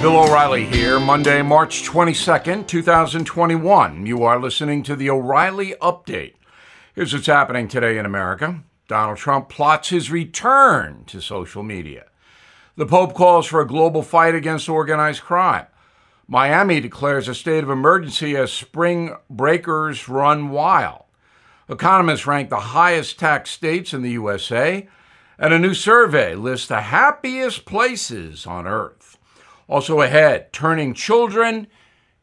Bill O'Reilly here, Monday, March 22nd, 2021. You are listening to the O'Reilly Update. Here's what's happening today in America Donald Trump plots his return to social media. The Pope calls for a global fight against organized crime. Miami declares a state of emergency as spring breakers run wild. Economists rank the highest tax states in the USA, and a new survey lists the happiest places on earth. Also ahead, turning children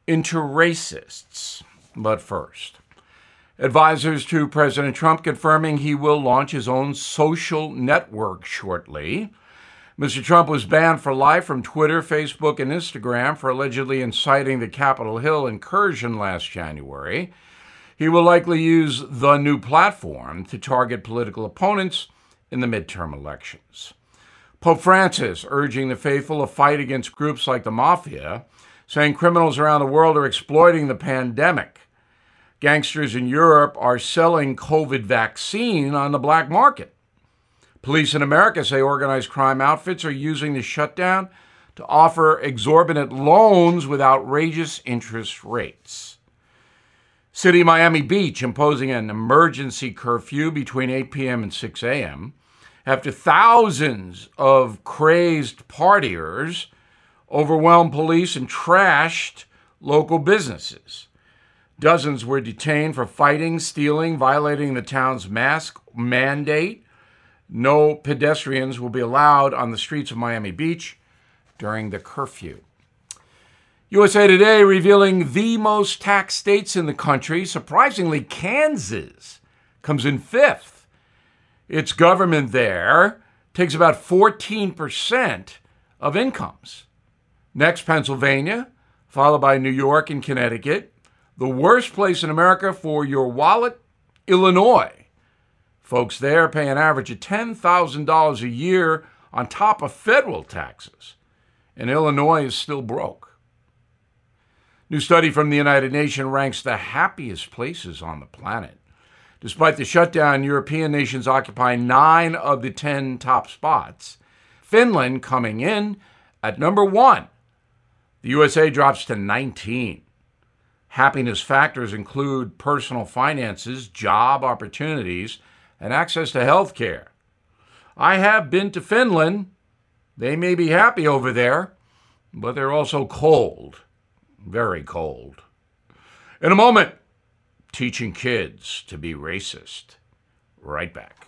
into racists. But first, advisors to President Trump confirming he will launch his own social network shortly. Mr. Trump was banned for life from Twitter, Facebook, and Instagram for allegedly inciting the Capitol Hill incursion last January. He will likely use the new platform to target political opponents in the midterm elections. Pope Francis urging the faithful to fight against groups like the mafia, saying criminals around the world are exploiting the pandemic. Gangsters in Europe are selling COVID vaccine on the black market. Police in America say organized crime outfits are using the shutdown to offer exorbitant loans with outrageous interest rates. City Miami Beach imposing an emergency curfew between 8 p.m. and 6 a.m after thousands of crazed partiers overwhelmed police and trashed local businesses. Dozens were detained for fighting, stealing, violating the town's mask mandate. No pedestrians will be allowed on the streets of Miami Beach during the curfew. USA Today revealing the most taxed states in the country. Surprisingly, Kansas comes in fifth its government there takes about 14% of incomes. Next, Pennsylvania, followed by New York and Connecticut. The worst place in America for your wallet, Illinois. Folks there pay an average of $10,000 a year on top of federal taxes. And Illinois is still broke. New study from the United Nations ranks the happiest places on the planet. Despite the shutdown, European nations occupy nine of the 10 top spots. Finland coming in at number one. The USA drops to 19. Happiness factors include personal finances, job opportunities, and access to health care. I have been to Finland. They may be happy over there, but they're also cold. Very cold. In a moment, teaching kids to be racist. Right back.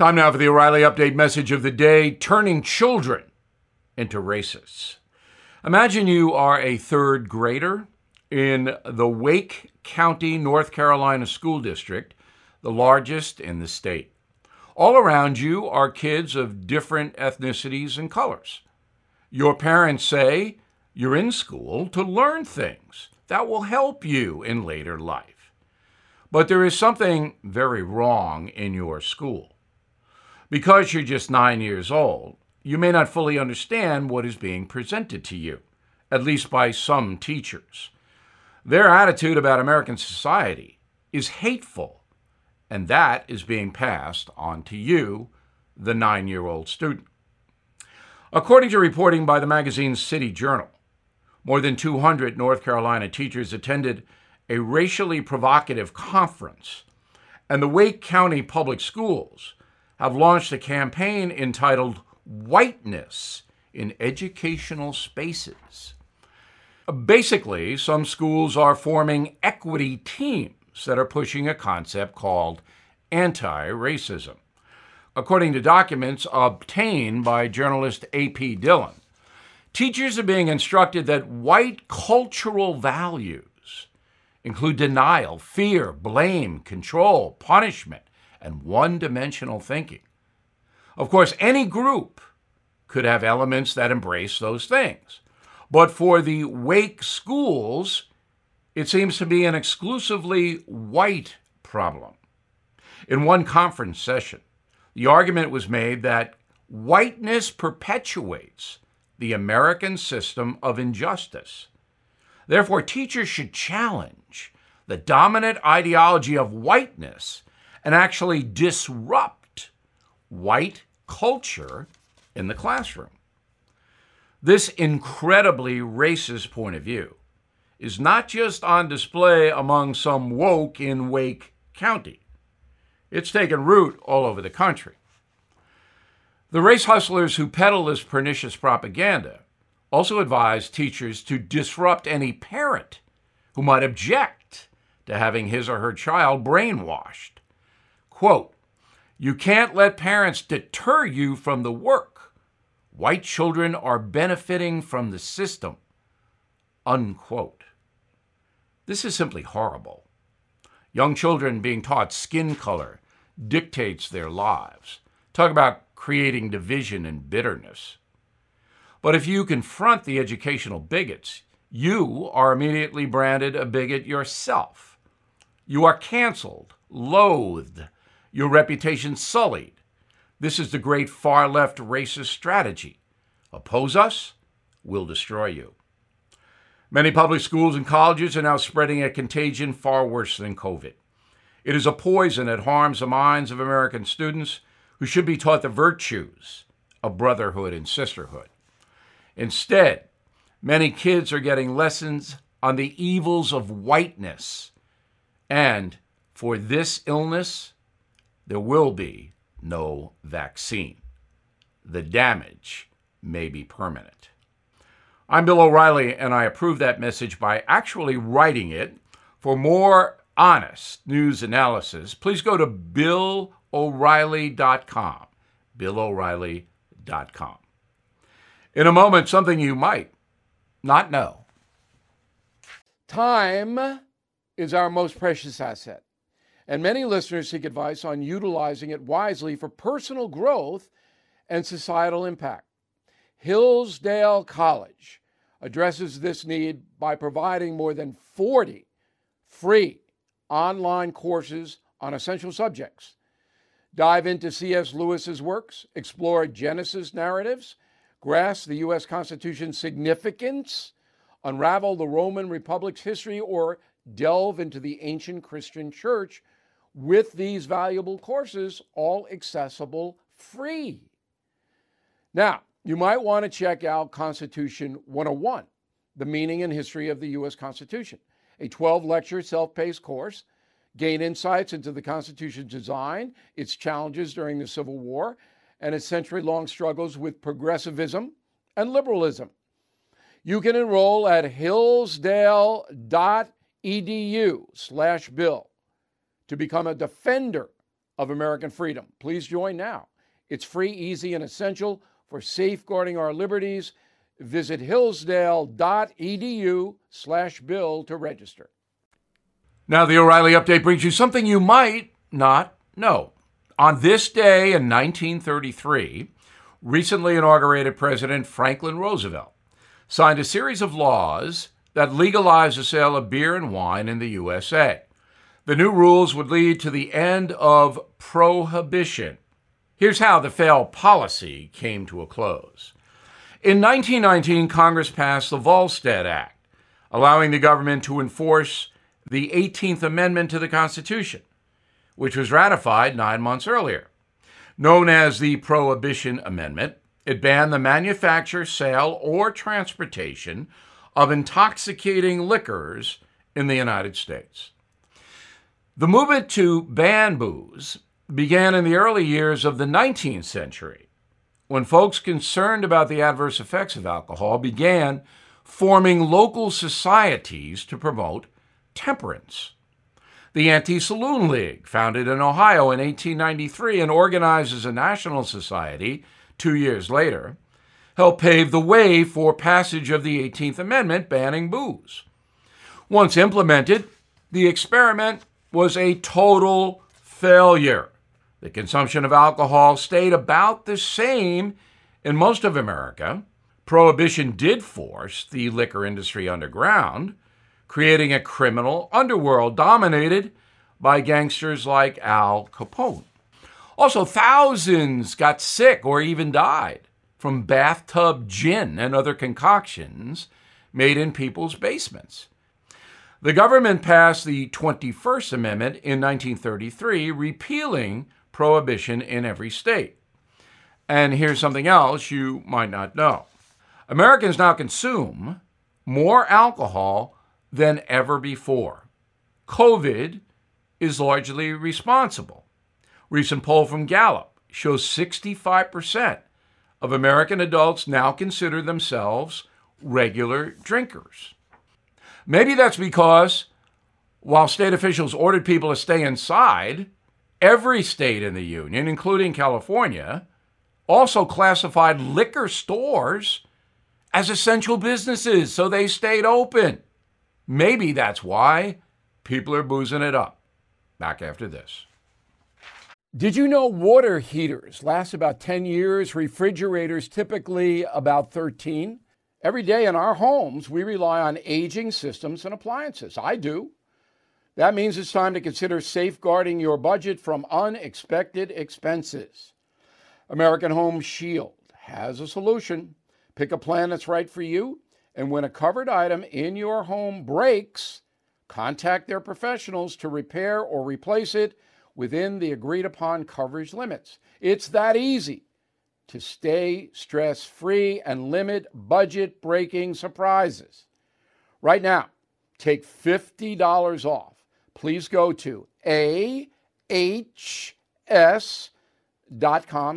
Time now for the O'Reilly Update message of the day turning children into racists. Imagine you are a third grader in the Wake County, North Carolina School District, the largest in the state. All around you are kids of different ethnicities and colors. Your parents say you're in school to learn things that will help you in later life. But there is something very wrong in your school. Because you're just nine years old, you may not fully understand what is being presented to you, at least by some teachers. Their attitude about American society is hateful, and that is being passed on to you, the nine year old student. According to reporting by the magazine City Journal, more than 200 North Carolina teachers attended a racially provocative conference, and the Wake County Public Schools have launched a campaign entitled Whiteness in educational spaces. Uh, basically, some schools are forming equity teams that are pushing a concept called anti racism. According to documents obtained by journalist A.P. Dillon, teachers are being instructed that white cultural values include denial, fear, blame, control, punishment, and one dimensional thinking. Of course, any group could have elements that embrace those things. But for the Wake schools, it seems to be an exclusively white problem. In one conference session, the argument was made that whiteness perpetuates the American system of injustice. Therefore, teachers should challenge the dominant ideology of whiteness and actually disrupt white culture in the classroom. This incredibly racist point of view is not just on display among some woke in Wake County. It's taken root all over the country. The race hustlers who peddle this pernicious propaganda also advise teachers to disrupt any parent who might object to having his or her child brainwashed. Quote, You can't let parents deter you from the work. White children are benefiting from the system. Unquote. This is simply horrible. Young children being taught skin color dictates their lives. Talk about creating division and bitterness. But if you confront the educational bigots, you are immediately branded a bigot yourself. You are canceled, loathed, your reputation sullied. This is the great far left racist strategy. Oppose us, we'll destroy you. Many public schools and colleges are now spreading a contagion far worse than COVID. It is a poison that harms the minds of American students who should be taught the virtues of brotherhood and sisterhood. Instead, many kids are getting lessons on the evils of whiteness. And for this illness, there will be no vaccine. The damage may be permanent. I'm Bill O'Reilly, and I approve that message by actually writing it. For more honest news analysis, please go to BillO'Reilly.com. BillO'Reilly.com. In a moment, something you might not know. Time is our most precious asset, and many listeners seek advice on utilizing it wisely for personal growth and societal impact. Hillsdale College addresses this need by providing more than 40 free online courses on essential subjects. Dive into C.S. Lewis's works, explore Genesis narratives, grasp the U.S. Constitution's significance, unravel the Roman Republic's history, or delve into the ancient Christian church with these valuable courses, all accessible free. Now, you might want to check out Constitution 101, the meaning and history of the U.S. Constitution, a 12 lecture self paced course. Gain insights into the Constitution's design, its challenges during the Civil War, and its century long struggles with progressivism and liberalism. You can enroll at hillsdale.edu slash bill to become a defender of American freedom. Please join now. It's free, easy, and essential for safeguarding our liberties. Visit hillsdale.edu slash bill to register. Now, the O'Reilly Update brings you something you might not know. On this day in 1933, recently inaugurated President Franklin Roosevelt signed a series of laws that legalized the sale of beer and wine in the USA. The new rules would lead to the end of prohibition. Here's how the failed policy came to a close. In 1919, Congress passed the Volstead Act, allowing the government to enforce the 18th Amendment to the Constitution which was ratified nine months earlier. Known as the Prohibition Amendment, it banned the manufacture, sale, or transportation of intoxicating liquors in the United States. The movement to ban booze began in the early years of the 19th century when folks concerned about the adverse effects of alcohol began forming local societies to promote temperance. The Anti Saloon League, founded in Ohio in 1893 and organized as a national society two years later, helped pave the way for passage of the 18th Amendment banning booze. Once implemented, the experiment was a total failure. The consumption of alcohol stayed about the same in most of America. Prohibition did force the liquor industry underground, creating a criminal underworld dominated by gangsters like Al Capone. Also, thousands got sick or even died from bathtub gin and other concoctions made in people's basements. The government passed the 21st Amendment in 1933, repealing prohibition in every state. And here's something else you might not know Americans now consume more alcohol than ever before. COVID is largely responsible. Recent poll from Gallup shows 65% of American adults now consider themselves regular drinkers. Maybe that's because while state officials ordered people to stay inside, every state in the union, including California, also classified liquor stores as essential businesses, so they stayed open. Maybe that's why people are boozing it up. Back after this. Did you know water heaters last about 10 years, refrigerators typically about 13? Every day in our homes, we rely on aging systems and appliances. I do. That means it's time to consider safeguarding your budget from unexpected expenses. American Home Shield has a solution. Pick a plan that's right for you, and when a covered item in your home breaks, contact their professionals to repair or replace it within the agreed upon coverage limits. It's that easy to stay stress free and limit budget breaking surprises. Right now, take $50 off. Please go to ahs.com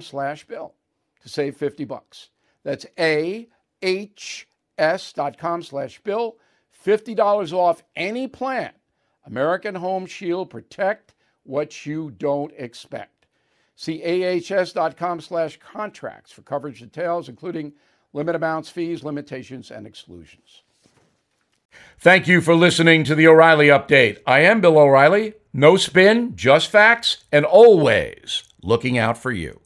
slash bill to save 50 bucks. That's ahs.com slash bill. $50 off any plan. American Home Shield protect what you don't expect. See ahs.com slash contracts for coverage details, including limit amounts, fees, limitations, and exclusions. Thank you for listening to the O'Reilly Update. I am Bill O'Reilly. No spin, just facts, and always looking out for you.